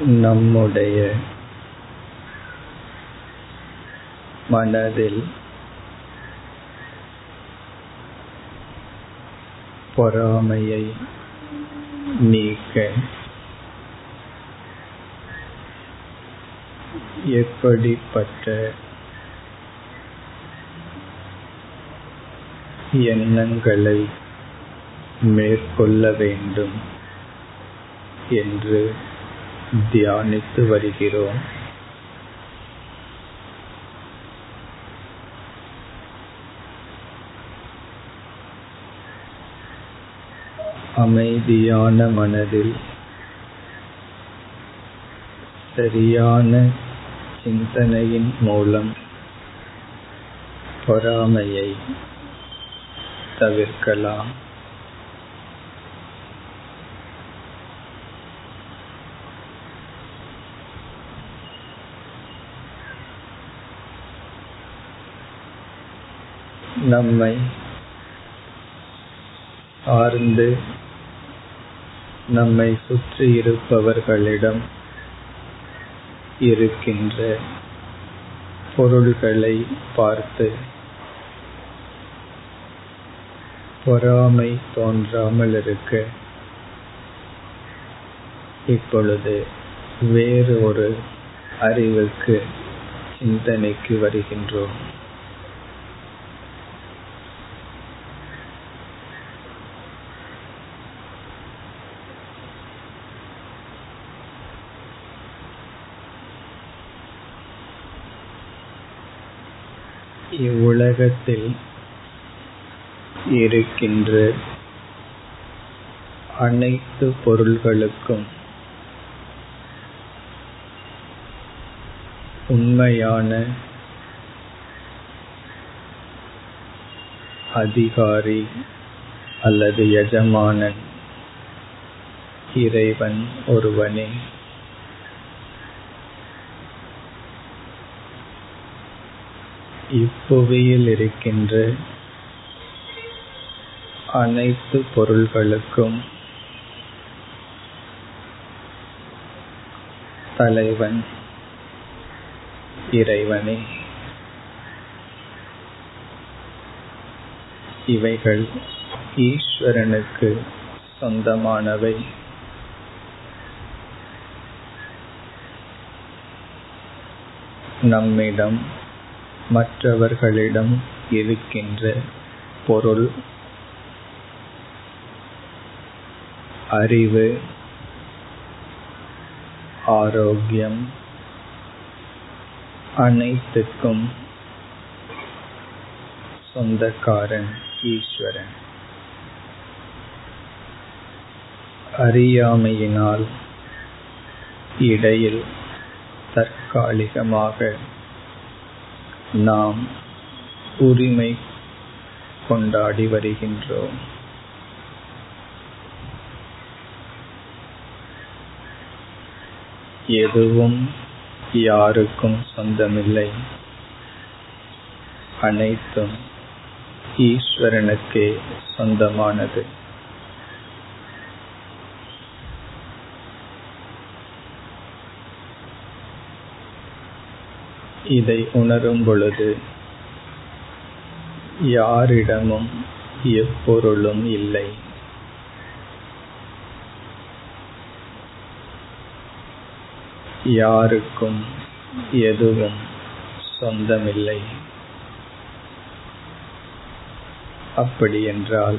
நம்முடைய மனதில் பொறாமையை நீக்க எப்படிப்பட்ட எண்ணங்களை மேற்கொள்ள வேண்டும் என்று தியானித்து வருகிறோம். அமைதியான மனதில் சரியான சிந்தனையின் மூலம் பொறாமையை தவிர்க்கலாம். நம்மை ஆர்ந்து நம்மை சுற்றி இருப்பவர்களிடம் இருக்கின்ற பொருள்களை பார்த்து பொறாமை தோன்றாமல் இருக்க இப்பொழுது வேறு ஒரு அறிவுக்கு சிந்தனைக்கு வருகின்றோம். இவ்வுலகத்தில் இருக்கின்ற அனைத்து பொருள்களுக்கும் உண்மையான அதிகாரி அல்லது எஜமானன் இறைவன் ஒருவனே. இப்புவியில் இருக்கின்ற அனைத்து பொருள்களுக்கும் தலைவன் இறைவனே. இவைகள் ஈஸ்வரனுக்கு சொந்தமானவை. நம்மிடம் மற்றவர்களிடம் இருக்கின்ற பொருள் அறிவு ஆரோக்கியம் அனைத்துக்கும் சொந்தக்காரன் ஈஸ்வரன். அறியாமையினால் இடையில் தற்காலிகமாக நாம் உரிமை கொண்டாடி வருகின்றோம். எதுவும் யாருக்கும் சொந்தமில்லை. அனைத்தும் ஈஸ்வரனுக்கே சொந்தமானது. இதை உணரும் பொழுது யாரிடமும் எப்பொருளும் இல்லை. யாருக்கும் எதுவும் சொந்தமில்லை. அப்படி என்றால்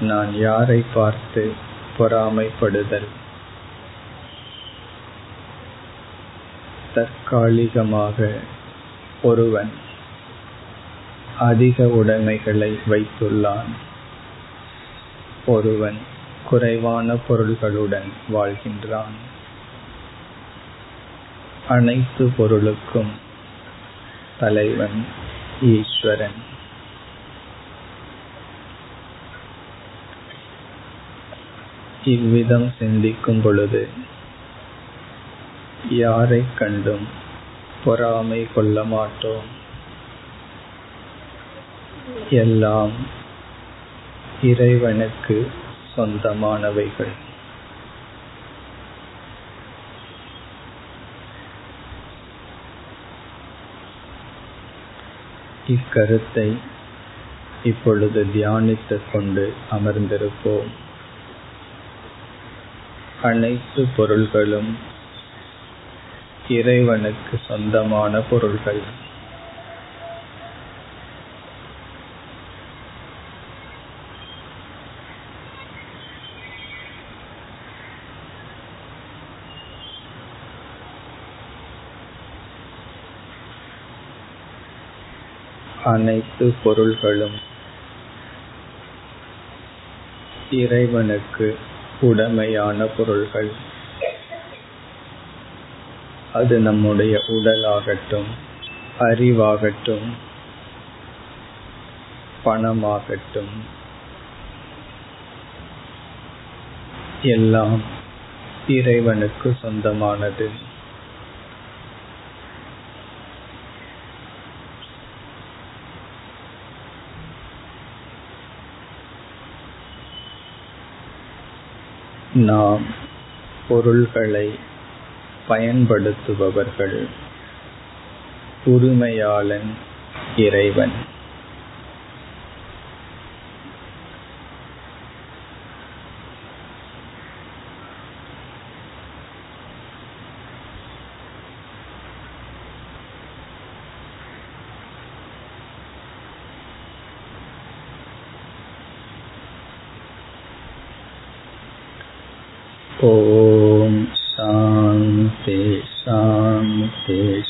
நான் யாரை பார்த்து பொறாமைப்படுதல்? தற்காலிகமாக ஒருவன் அதிக உடைமைகளை வைத்துள்ளான். ஒருவன் குறைவான பொருள்களுடன் வாழ்கின்றான். அனைத்து பொருளுக்கும் தலைவன் ஈஸ்வரன். இவ்விதம் சிந்திக்கும் பொழுது யாரை கண்டும் பொறாமை கொள்ள மாட்டோம். எல்லாம் இறைவனுக்கு சொந்தமானவைகள். இக்கருத்தை இப்பொழுது தியானித்துக் கொண்டு அமர்ந்திருப்போம். அனைத்து பொருள்களும் இறைவனுக்கு சொந்தமான பொருள்கள். அனைத்து பொருள்களும் இறைவனுக்கு உடமையான பொருள்கள். அது நம்முடைய உடலாகட்டும் அறிவாகட்டும் பணமாகட்டும் எல்லாம் இறைவனுக்கு சொந்தமானது. நாம் பொருள்களை பயன்படுத்துபவர்கள். உரிமையாளன் இறைவன். ஓ शान्ति शान्ति